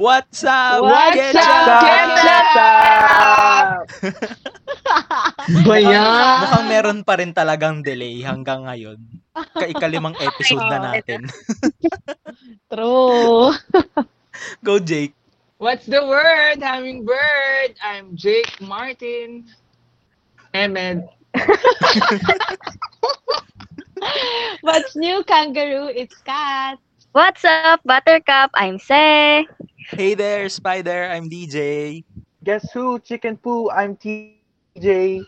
What's up? What's Get up? Get up? Ba yan? Mukhang meron pa rin talagang delay hanggang ngayon. Kaikalimang episode na natin. True. Go, Jake. What's the word? Hummingbird. I'm Jake Martin. Emed. What's new, kangaroo? It's Kat. What's up, Buttercup? I'm Se. Hey there, Spider. I'm DJ. Guess who? Chicken Poo. I'm TJ.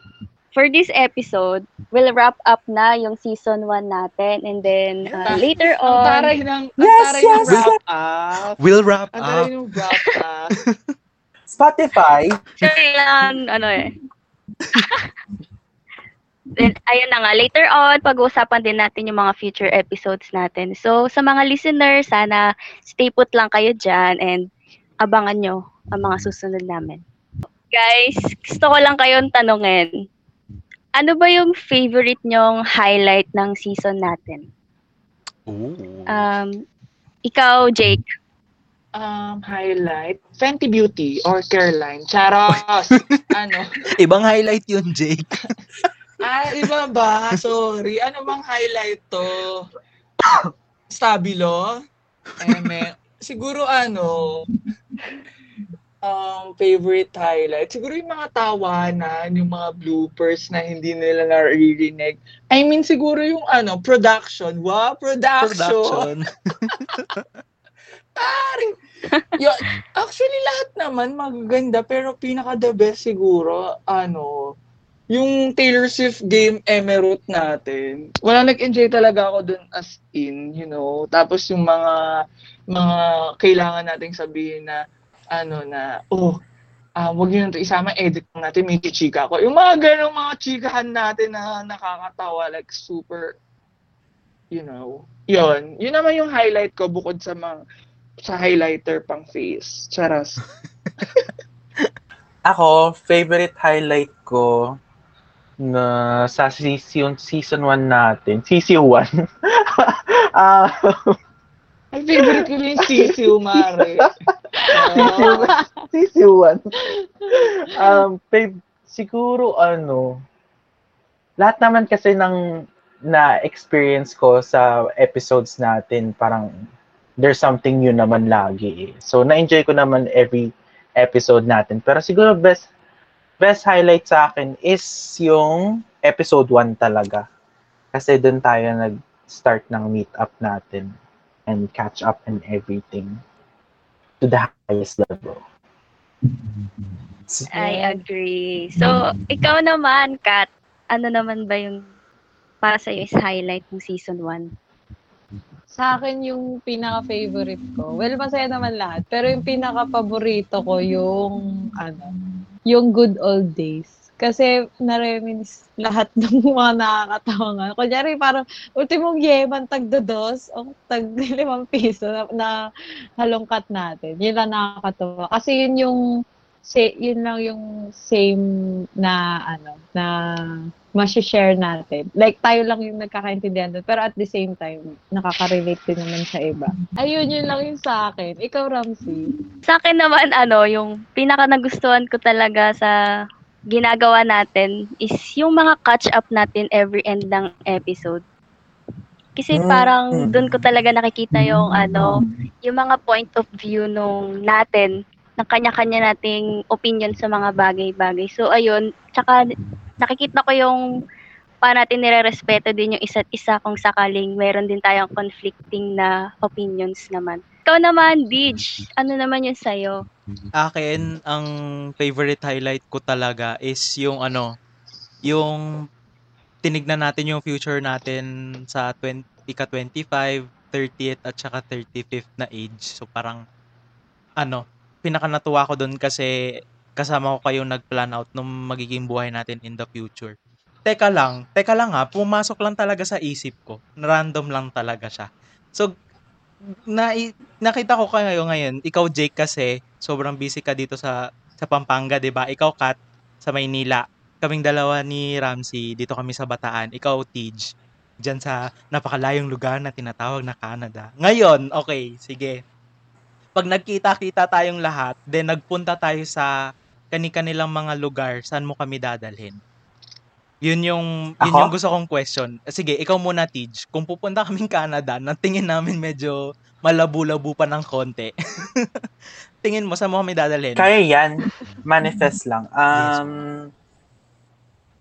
For this episode, we'll wrap up na yung season 1 natin and then uh, later Ang on, taray ng, ang Yes, taray yes, ng wrap up. We'll wrap Ang taray up. ng wrap up. Spotify. sure lang, ano eh. Then, ayun na nga, later on, pag-uusapan din natin yung mga future episodes natin. So, sa mga listeners, sana stay put lang kayo dyan and abangan nyo ang mga susunod namin. Guys, gusto ko lang kayong tanungin. Ano ba yung favorite nyong highlight ng season natin? Ooh. Um, ikaw, Jake. Um, highlight. Fenty Beauty or Caroline. Charos. ano? Ibang highlight yun, Jake. Ah, iba ba? Sorry. Ano bang highlight to? Stabilo? Eme. Siguro ano, um, favorite highlight. Siguro yung mga tawanan, yung mga bloopers na hindi nila naririnig. I mean, siguro yung ano, production. Wow, production. Production. Taring. Yo, actually, lahat naman magaganda, pero pinaka the best siguro, ano, yung Taylor Swift game Emerald natin. Wala nag-enjoy talaga ako dun as in, you know. Tapos yung mga mga kailangan nating sabihin na ano na, oh, ah wag niyo na ito isama, edit natin, may chika ko. Yung mga ganong mga chikahan natin na nakakatawa, like super, you know. Yun. Yun naman yung highlight ko bukod sa mga sa highlighter pang face. Charas. Ako, favorite highlight ko na sa season season 1 natin. Season 1. Ah, Ang favorite ko yung sisiw, Mare. season season 1. Um, fav- siguro ano, lahat naman kasi ng na-experience ko sa episodes natin, parang there's something new naman lagi eh. So, na-enjoy ko naman every episode natin. Pero siguro best best highlight sa akin is yung episode 1 talaga. Kasi doon tayo nag-start ng meet-up natin and catch up and everything to the highest level. I agree. So, ikaw naman, Kat, ano naman ba yung para sa'yo is highlight ng season 1? Sa akin yung pinaka-favorite ko. Well, masaya naman lahat. Pero yung pinaka-paborito ko yung, ano, yung good old days. Kasi na-reminis lahat ng mga nakakatawa nga. Kunyari, parang ultimong yeman tagdodos o tag limang piso na, na halongkat natin. Yun lang nakakatawa. Kasi yun yung say, yun lang yung same na ano na ma-share natin. Like, tayo lang yung nagkakaintindihan doon. Pero at the same time, nakaka-relate din naman sa iba. Ayun, yun lang yung sa akin. Ikaw, Ramsey. Sa akin naman, ano, yung pinaka nagustuhan ko talaga sa ginagawa natin is yung mga catch-up natin every end ng episode. Kasi parang doon ko talaga nakikita yung ano, yung mga point of view nung natin, ng kanya-kanya nating opinion sa mga bagay-bagay. So ayun, tsaka nakikita ko yung paano natin nire-respeto din yung isa't isa kung sakaling meron din tayong conflicting na opinions naman. Ikaw naman, Beach, ano naman yung sa'yo? Akin, ang favorite highlight ko talaga is yung ano, yung tinignan natin yung future natin sa 20, ika-25, 30th at saka 35th na age. So parang ano, pinaka natuwa ko doon kasi kasama ko kayong nag-plan out nung magiging buhay natin in the future. Teka lang, teka lang ha, pumasok lang talaga sa isip ko. Random lang talaga siya. So, na, nakita ko kayo ngayon, ikaw Jake kasi sobrang busy ka dito sa sa Pampanga, ba? Ikaw Kat sa Maynila. Kaming dalawa ni Ramsey dito kami sa Bataan. Ikaw Tej diyan sa napakalayong lugar na tinatawag na Canada. Ngayon, okay, sige. Pag nagkita-kita tayong lahat, then nagpunta tayo sa kani-kanilang mga lugar, saan mo kami dadalhin? Yun yung, yun Ako? yung gusto kong question. Sige, ikaw muna, Tej. Kung pupunta kaming Canada, na tingin namin medyo malabu-labu pa ng konti. tingin mo, saan mo kami dadalhin? Kaya yan. Manifest lang. Um,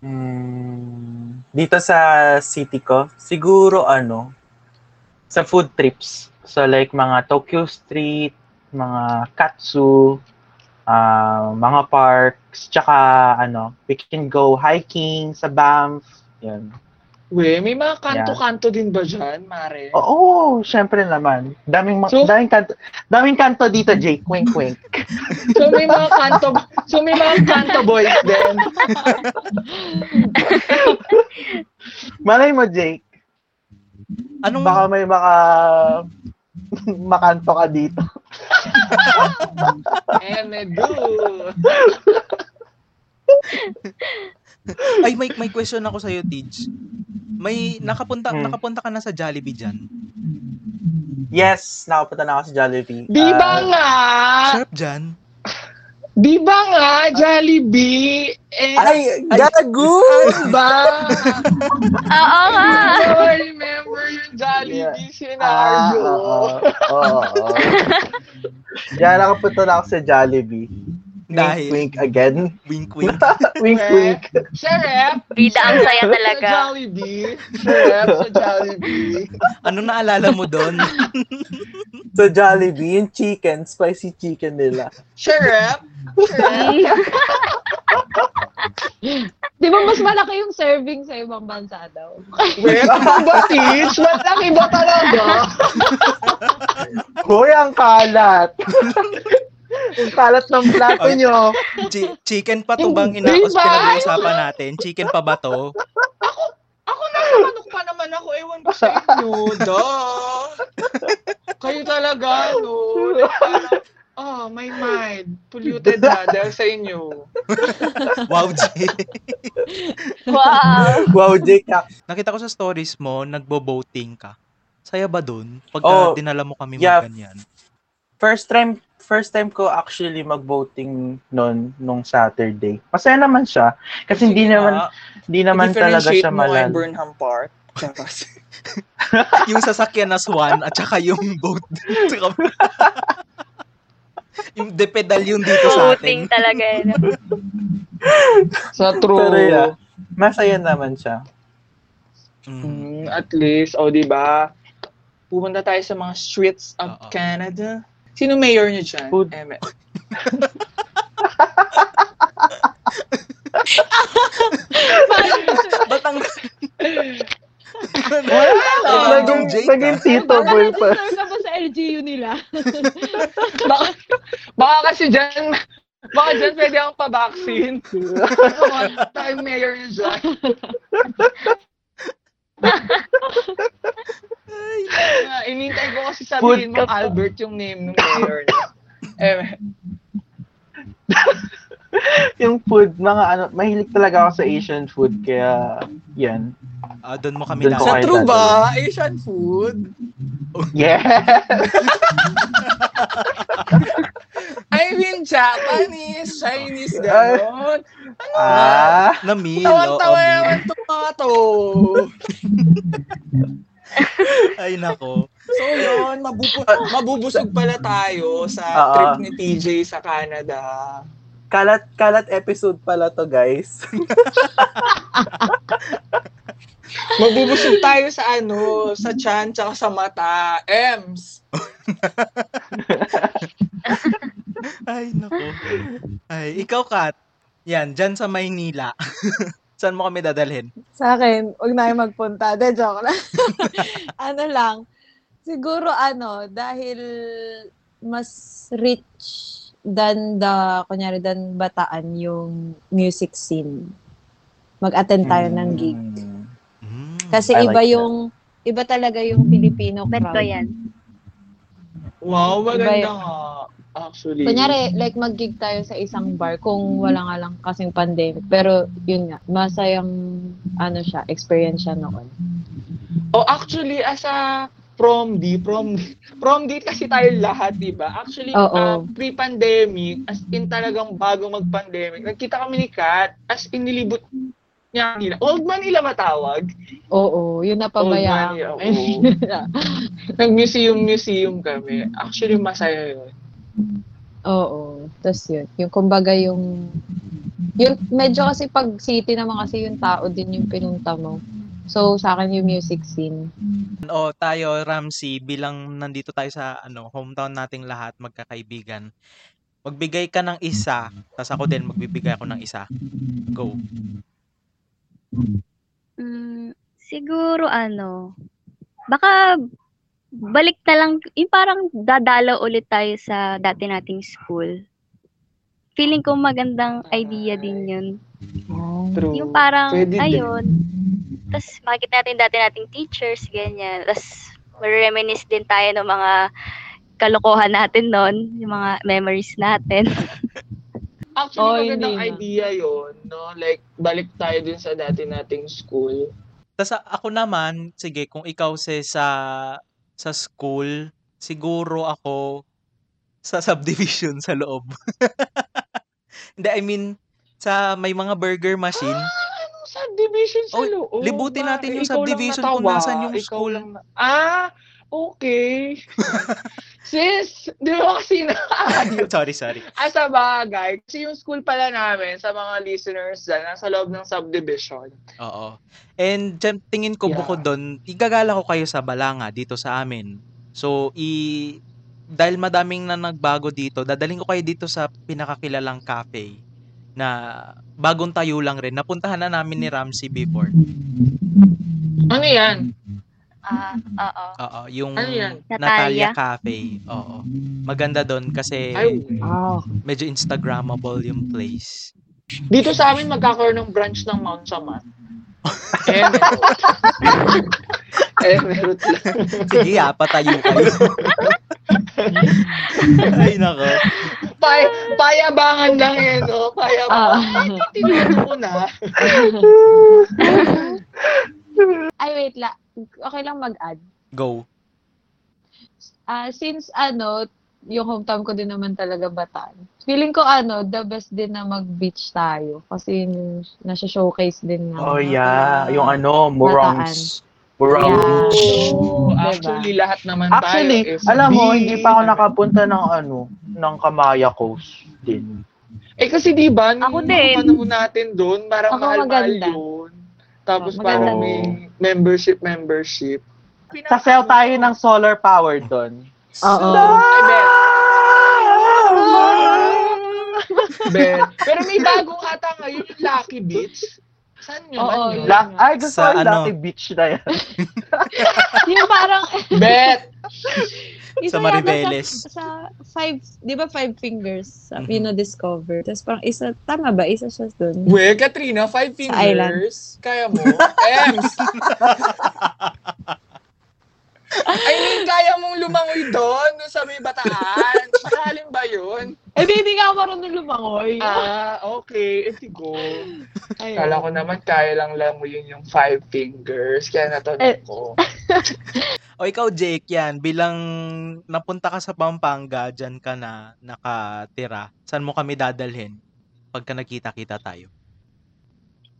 mm, dito sa city ko, siguro ano, sa food trips. So like mga Tokyo Street, mga Katsu, ah, mga parks, tsaka ano, we can go hiking sa Banff. Yan. We, may mga kanto-kanto din ba dyan, Mare? Oo, syempre naman. Daming ma- So- daming kanto, daming kanto dito, Jake. Wink wink. So may mga kanto, so may mga kanto boys din. Malay mo, Jake. Anong, Baka may maka makanto ka dito. Eh, medyo. ay, may, may question ako sa'yo, Tej. May, nakapunta, Hmm. nakapunta ka na sa Jollibee dyan. Yes, nakapunta na ako sa Jollibee. Di ba Ah, nga? Sarap dyan. Di ba nga, Jollibee? Eh, ay, gago! ba? Oo nga. I remember yung Jollibee Ah, scenario. oo, oo, oo. Diyan nakapunta na ako sa Jollibee. Dahil, Wink, wink again. wink, wink. wink, wink. Sheriff, Bida ang saya Sa talaga. Jollibee. Sheriff, sa Jollibee. Ano naalala mo doon? Sa Jollibee, yung chicken, spicy chicken nila. Sheriff, Di ba mas malaki yung serving sa ibang bansa daw? Wait, ano ba, Teach? Malaki ba talaga? Hoy, ang kalat! ang kalat ng plato nyo. Chi- chicken pa to bang inaos pinag-uusapan natin? Chicken pa ba to? Ako na manok pa naman ako. Ewan ko sa inyo. Duh. Kayo talaga, no? Parang, Oh, my mind. Polluted na dahil sa inyo. Wow, G. Wow. Wow, Jake. ah. Nakita ko sa stories mo, nagbo-boating ka. Saya ba dun? Pagka Oh, dinala mo kami yeah. mag-ganyan. First time first time ko actually mag-voting noon nung Saturday. Masaya naman siya kasi hindi naman hindi naman talaga siya mo kay malal. Burnham Park. Yung sasakyan na swan at saka yung boat. Yung de pedal yung dito sa Voting atin. talaga yun. Sa true. Pero yeah, masaya naman siya. Mm. Mm, at least, o oh, di ba? Pumunta tayo sa mga streets of Oo. Canada. Sino mayor niyo dyan? Food. Eme. Ba't ang... Wala Naging Jake, naging ah. Tito Boy pa. Register ka ba sa LGU nila? baka, baka kasi dyan, baka dyan pwede akong pa-vaccine. Pumunta tayo mayor niyo dyan. Nga, Inintay ko kasi sabihin mo. Albert yung name ng mayor niya. Eh, yung food, mga ano, mahilig talaga ako sa Asian food kaya yan. Ah, doon mo kami ko sa true ba? Asian food? Yeah. I mean, Japanese, Chinese, gano'n. ah, na Tawang-tawa meal. naman itong mga to. Ay, nako. So yun, mabubu- mabubusog pala tayo sa Oo. trip ni TJ sa Canada. Kalat kalat episode pala to, guys. Mabubusog tayo sa ano, sa chan tsaka sa mata. Ems. Ay, nako. Ay, ikaw, Kat. Yan, dyan sa Maynila. Saan mo kami dadalhin? Sa akin, huwag na kayo magpunta. De, joke lang. ano lang, siguro ano, dahil mas rich than the, kunyari, than bataan yung music scene. Mag-attend tayo ng gig. Mm. Mm. Kasi I iba like that. yung, iba talaga yung Filipino crowd. yan. Wow, maganda nga. Actually. Kunyari, like mag-gig tayo sa isang bar kung wala nga lang kasing pandemic. Pero yun nga, masayang ano siya, experience siya noon. Oh, actually, as a prom D, prom. Prom D kasi tayo lahat, di ba? Actually, ah, pre-pandemic, as in talagang bago mag-pandemic, nagkita kami ni Kat, as in nilibot niya nila. Old man nila matawag. Oo, yun money, oo. Nag-museum-museum kami. Actually, masaya yun. Oo. Tapos yun. Yung kumbaga yung... Yung medyo kasi pag city naman kasi yung tao din yung pinunta mo. So, sa akin yung music scene. O tayo, Ramsey, bilang nandito tayo sa ano, hometown nating lahat, magkakaibigan, magbigay ka ng isa, tapos ako din, magbibigay ako ng isa. Go. Mm, siguro ano, baka balik na lang, yung parang dadalaw ulit tayo sa dati nating school. Feeling ko magandang idea din yun. True. Yung parang, Pwede din. Tapos makikita natin dati nating teachers, ganyan. Tapos reminisce din tayo ng mga kalokohan natin noon, yung mga memories natin. Actually, Oh, magandang idea yon no? Like, balik tayo dun sa dati nating school. Tapos ako naman, sige, kung ikaw si sa sa school, siguro ako sa subdivision sa loob. Hindi, I mean, sa may mga burger machine. Subdivision sa Oh, loob? libutin natin yung subdivision kung nasan yung ikaw school. lang na- ah, okay. Sis, di ba kasi naayos? sorry, sorry. Ah, sa bagay. Kasi yung school pala namin, sa mga listeners dyan, nasa loob ng subdivision. Oo. And dyan, tingin ko Yeah. bukod doon, igagala ko kayo sa Balanga dito sa amin. So, i dahil madaming na nagbago dito, dadaling ko kayo dito sa pinakakilalang cafe na bagong tayo lang rin. Napuntahan na namin ni Ramsey before. Ano yan? Ah, oo. Oo, yung Ano yan? Natalia Natalia? Cafe. Oo. Maganda doon kasi Ay, Ah, medyo Instagrammable yung place. dito sa amin magkakaroon ng branch ng Mount Saman. Emerald. Emerald lang. Sige, ah, patayo kayo. Ay, nako. Pay, payabangan lang yan, no? Payabangan. Ah. Ay, tinuro ko na. ay, wait la. Okay lang mag-add. Go. Ah, since ano, yung hometown ko din naman talaga Bataan. Feeling ko ano, the best din na mag-beach tayo. Kasi yun yung nasa showcase din na. Oh yeah, yung ano, Morongs. Yeah. Beach. Oo, Diba? actually, lahat naman Actually, tayo is alam mo, hindi pa ako nakapunta ng ano, ng Kamaya Coast din. Eh kasi di ba, nung Ako din. panahon natin doon, parang Ako mahal-mahal maganda. yun. Tapos Oh, parang may membership, membership. Sasel tayo ng solar power doon. Oo. Ay, bet. bet. Pero may bagong ata ngayon yung Lucky Beach. Saan yun? Oo, Ano yun? La- Ay, gusto Sa ko yung ano? Lucky Beach na yan. yung parang, Bet. isa Sa Maribeles. Sa, sa five, di ba five fingers sa Mhm. Pino-discover? Tapos parang isa, tama ba? Isa siya dun. We, Katrina, five fingers. Kaya mo? Ems. I mean, kaya mong lumangoy doon, doon sa may bataan. Sakalin ba yun? Eh, di, hindi ka marunong lumangoy. Ah, okay. Eti go. Ayun. Kala ko naman kaya lang lang mo yun yung five fingers. Kaya natanong Eh. ko. O ikaw, Jake, yan, bilang napunta ka sa Pampanga, dyan ka na nakatira, saan mo kami dadalhin pagka nagkita-kita tayo?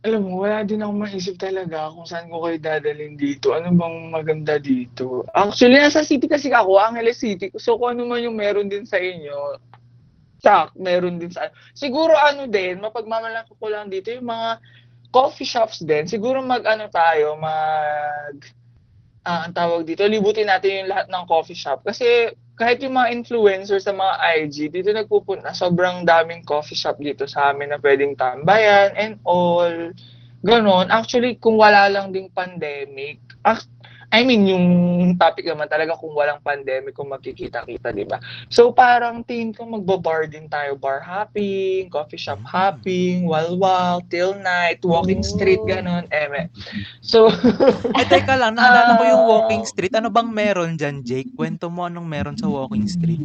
Alam mo, wala din ako maisip talaga kung saan ko kayo dadalhin dito. Ano bang maganda dito? Actually, nasa city kasi ako, Angeles City. So, kung ano man yung meron din sa inyo, sak, meron din sa... Siguro ano din, mapagmamalaki ko lang dito, yung mga coffee shops din. Siguro mag-ano tayo, mag... Ah, ang tawag dito, libutin natin yung lahat ng coffee shop. Kasi kahit yung mga influencers sa mga IG, dito nagpupunta, sobrang daming coffee shop dito sa amin na pwedeng tambayan and all. Ganon. Actually, kung wala lang ding pandemic, I mean, yung topic naman talaga kung walang pandemic, kung magkikita-kita, di ba? So, parang tingin ko magbabar din tayo. Bar hopping, coffee shop hopping, walwal, till night, walking street, ganon, eme. So, Eh, teka lang, naalala ko yung Ah. walking street. Ano bang meron dyan, Jake? Kwento mo anong meron sa walking street.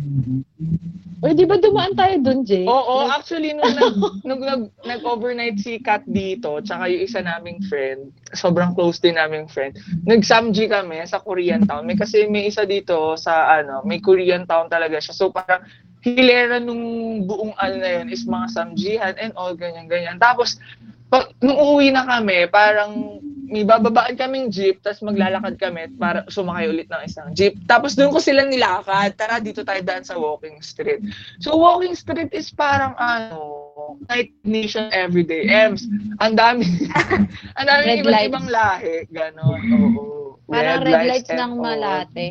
Uy, di ba dumaan tayo dun, Jay? Oo, actually, nung, nag, nung nag, nag-overnight si Kat dito, tsaka yung isa naming friend, sobrang close din naming friend. Nag-samji kami sa Korean town. May kasi may isa dito sa ano, may Korean town talaga siya. So parang hilera nung buong ano na yun is mga samjihan and all ganyan-ganyan. Tapos pag, nung uuwi na kami, parang may bababaan kaming jeep, tapos maglalakad kami para sumakay ulit ng isang jeep. Tapos doon ko sila nilakad, tara dito tayo daan sa walking street. So walking street is parang ano, night nation everyday. Ems, ang dami, ang dami Red iba't lights. ibang lahi. Ganon, oo. Parang red lights and ng. Malate.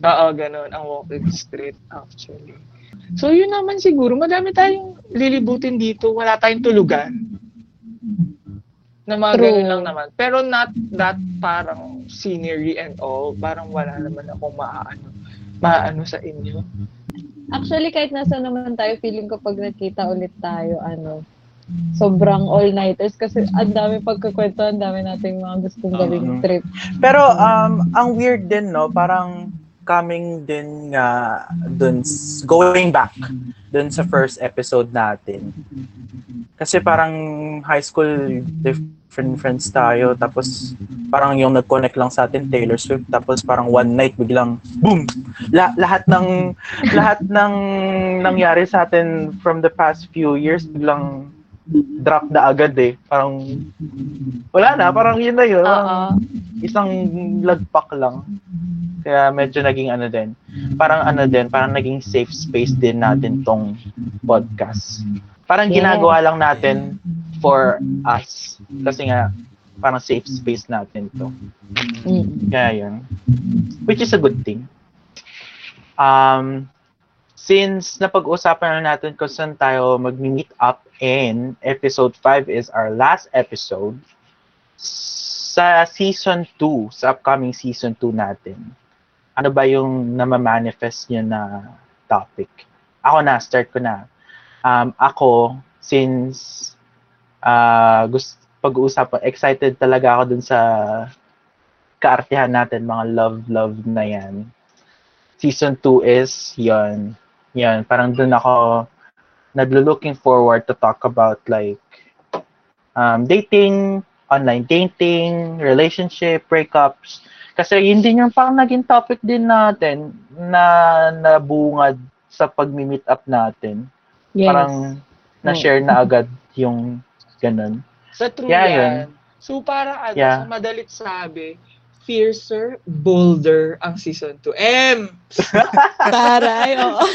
Oo, ganun, ang walking street actually. So yun naman siguro, madami tayong lilibutin dito, wala tayong tulugan. Na mga True. ganun lang naman. Pero not that parang scenery and all, parang wala naman akong maano, maano sa inyo. Actually, kahit nasa naman tayo, feeling ko pag nakita ulit tayo, ano, sobrang all-nighters kasi ang dami pagkakwento, ang dami nating mga gustong gawing Mhm. trip. Pero um ang weird din no, parang coming din nga dun s- going back dun sa first episode natin. Kasi parang high school different friends tayo tapos parang yung nag-connect lang sa atin Taylor Swift tapos parang one night biglang boom La- lahat ng lahat ng nangyari sa atin from the past few years biglang drop na agad eh parang wala na parang yun na yun Oo. isang lagpak lang. Kaya medyo naging ano din. Parang ano din, parang naging safe space din natin tong podcast. Parang Yes. ginagawa lang natin for us. Kasi nga, parang safe space natin to. Mm. Kaya yun. Which is a good thing. Um, since napag-usapan na natin kung saan tayo mag-meet up and episode 5 is our last episode, sa season 2, sa upcoming season 2 natin, ano ba yung namamanifest nyo na topic? Ako na, start ko na. Um, ako, since uh, gusto pag-uusapan, excited talaga ako dun sa kaartihan natin, mga love-love na yan. Season 2 is, yon yon parang dun ako naglo-looking forward to talk about like um, dating, online dating, relationship, breakups. Kasi yun din yung parang naging topic din natin na nabungad sa pag-meet up natin. Yes. Parang na-share na agad yung ganun. Sa true Yeah, yan. yun. So parang ano, Yeah. sa madalit sabi, fiercer, bolder ang season 2. M! Taray, oo.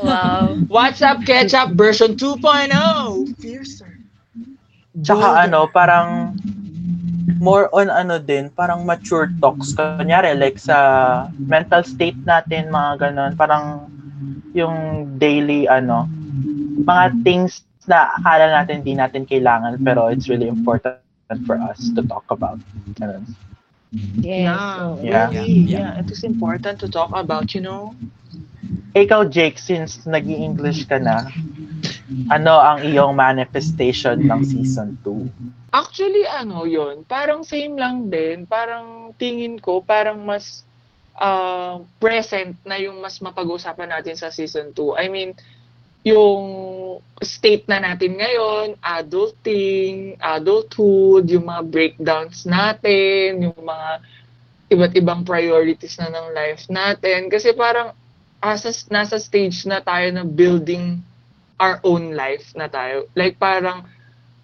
Wow. What's up, Ketchup version 2.0? Fiercer. Tsaka bolder. ano, parang more on ano din, parang mature talks. Kunyari, like sa mental state natin, mga ganon, parang yung daily, ano, mga things na akala natin di natin kailangan, pero it's really important for us to talk about. Ganun. Yes. Yeah, oo. Yeah. really, yeah. It is important to talk about, you know? Ikaw, Jake, since nag english ka na, ano ang iyong manifestation ng season 2? Actually, ano yon parang same lang din. Parang tingin ko, parang mas uh, present na yung mas mapag-usapan natin sa season 2. I mean, yung state na natin ngayon, adulting, adulthood, yung mga breakdowns natin, yung mga iba't ibang priorities na ng life natin. Kasi parang asa, nasa stage na tayo na building our own life na tayo. Like parang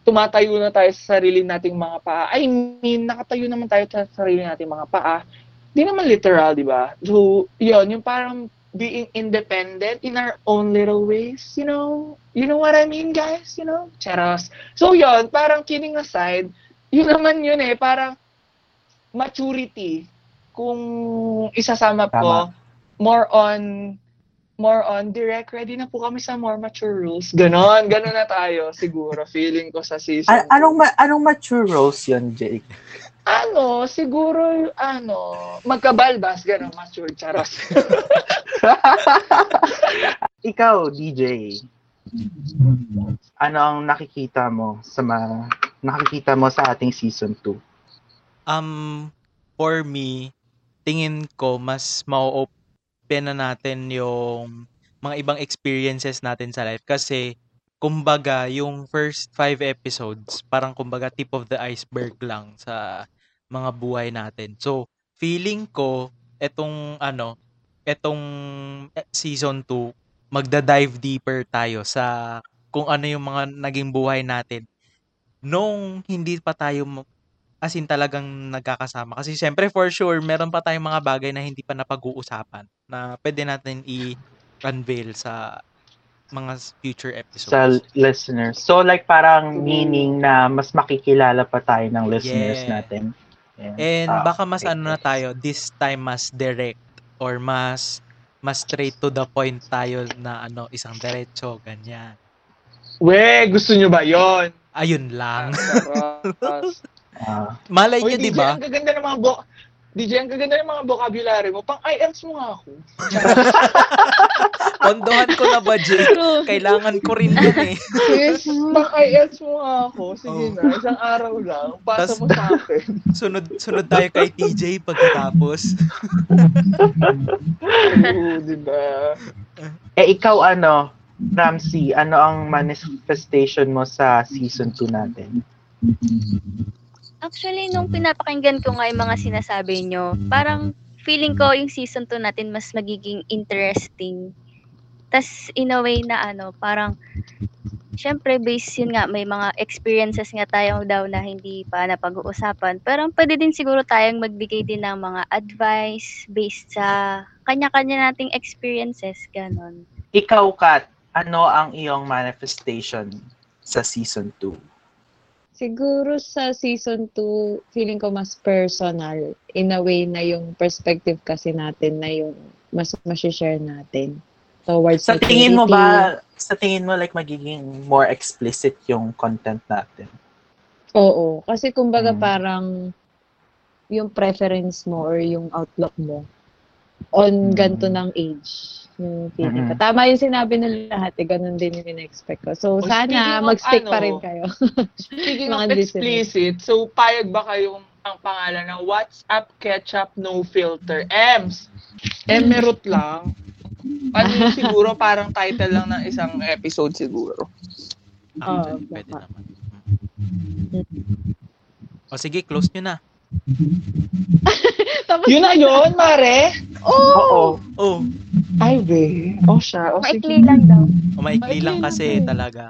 tumatayo na tayo sa sarili nating mga paa. I mean, nakatayo naman tayo sa sarili nating mga paa. Di naman literal, di ba? So, yun, yung parang being independent in our own little ways, you know? You know what I mean, guys? You know? Charos. So, yun, parang kidding aside, yun naman yun eh, parang maturity. Kung isasama ko, more on more on direct ready na po kami sa more mature rules. Ganon, ganon na tayo siguro feeling ko sa season. Two. anong, ma- anong mature roles yun, Jake? Ano, siguro ano, magkabalbas ganon mature charos. Ikaw, DJ. Ano ang nakikita mo sa ma- nakikita mo sa ating season 2? Um, for me, tingin ko mas ma-open na natin yung mga ibang experiences natin sa life kasi kumbaga, yung first five episodes, parang kumbaga tip of the iceberg lang sa mga buhay natin. So, feeling ko, etong ano, etong eh, season 2, magda-dive deeper tayo sa kung ano yung mga naging buhay natin nung hindi pa tayo as in talagang nagkakasama. Kasi syempre for sure, meron pa tayong mga bagay na hindi pa napag-uusapan na pwede natin i-unveil sa mga future episodes. sa listeners. So like parang meaning na mas makikilala pa tayo ng listeners Yeah. natin. Yan. And Ah, baka mas okay. ano na tayo, this time mas direct or mas mas straight to the point tayo na ano, isang diretso, ganyan. We, gusto nyo ba yon? Ayun lang. Ah, Malay nyo, di ba? ang gaganda ng mga bo DJ, ang gaganda ng mga vocabulary mo. Pang IELTS mo nga ako. Pondohan ko na ba, Jay? Kailangan ko rin yun eh. Sis, pang IELTS mo nga ako. Sige Oh. na, isang araw lang. Pasa Tas- mo sa akin. Sunod, sunod tayo kay TJ pagkatapos. Oo, di ba? eh ikaw ano, Ramsey, ano ang manifestation mo sa season 2 natin? Actually, nung pinapakinggan ko nga yung mga sinasabi nyo, parang feeling ko yung season 2 natin mas magiging interesting. Tas in a way na ano, parang syempre based yun nga, may mga experiences nga tayo daw na hindi pa napag-uusapan. Pero pwede din siguro tayong magbigay din ng mga advice based sa kanya-kanya nating experiences, ganon. Ikaw, Kat, ano ang iyong manifestation sa season 2? Siguro sa season 2, feeling ko mas personal. In a way na yung perspective kasi natin na yung mas share natin. Towards Sa tingin mo ba, sa tingin mo like magiging more explicit yung content natin? Oo. Kasi kumbaga Mm. parang yung preference mo or yung outlook mo on Mm. ganto ng age. Yung feeling ko. Mm-mm. Tama yung sinabi ng lahat, eh, ganun din yung in-expect ko. So, O, sana speaking of mag-stick pa ano, rin kayo. Speaking Mga of explicit, so payag ba kayong ang pangalan ng WhatsApp Ketchup No Filter? Ems! Emerald lang. Ano siguro, parang title lang ng isang episode siguro. Oo, pwede baka. naman. O sige, close nyo na. Tapos, Yun na yun, Mare! Oo. Oh, Ay, be. O siya. O sige. Maikli lang daw. o maikli lang kasi lang eh. talaga.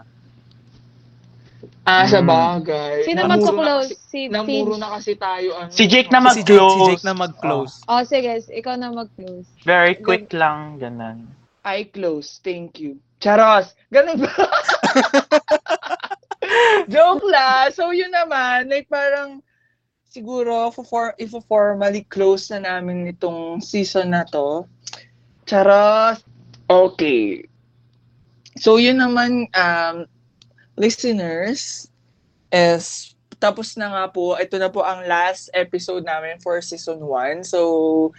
Ah, sa Mm. bagay. sino Namuro na magko-close? kasi- Si Namuro na kasi tayo. Ano, Si Jake na Si Jake, si mag-close. Jake na mag-close. Oh, sige. Ikaw na mag-close. Very quick lang, ganun. I close. Thank you. Charos! Ganun ba? Joke la. So, yun naman, like parang siguro for if formally close na namin itong season na to. Charos! Okay. So, yun naman, um, listeners, is tapos na nga po, ito na po ang last episode namin for season 1. So,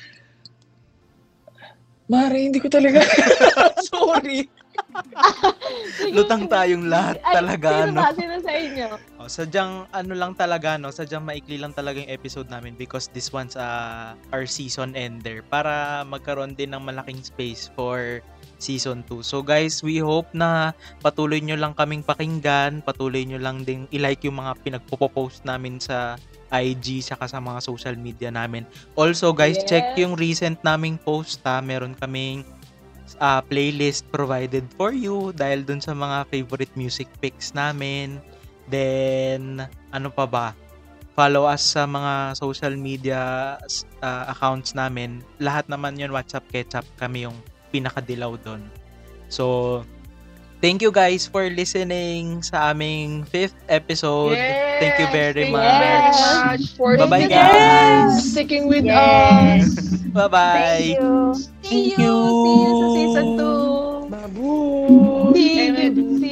Mare, hindi ko talaga. Sorry. Lutang tayong lahat Ay, talaga, sino no? Sino sa inyo? Oh, sadyang ano lang talaga no, sadyang maikli lang talaga yung episode namin because this one's uh, our season ender para magkaroon din ng malaking space for season 2. So guys, we hope na patuloy nyo lang kaming pakinggan, patuloy nyo lang ding i-like yung mga pinagpo-post namin sa IG saka sa mga social media namin. Also guys, Yes. check yung recent naming post ha. Meron kaming uh, playlist provided for you dahil dun sa mga favorite music picks namin. Then, ano pa ba? Follow us sa mga social media uh, accounts namin. Lahat naman yun, WhatsApp, Ketchup, kami yung pinakadilaw doon. So, thank you guys for listening sa aming fifth episode. Thank you very thank much. for Bye-bye, sticking- guys. Sticking with Yes. us. Bye-bye! Thank you. See you! See you season 2! Babu. See you!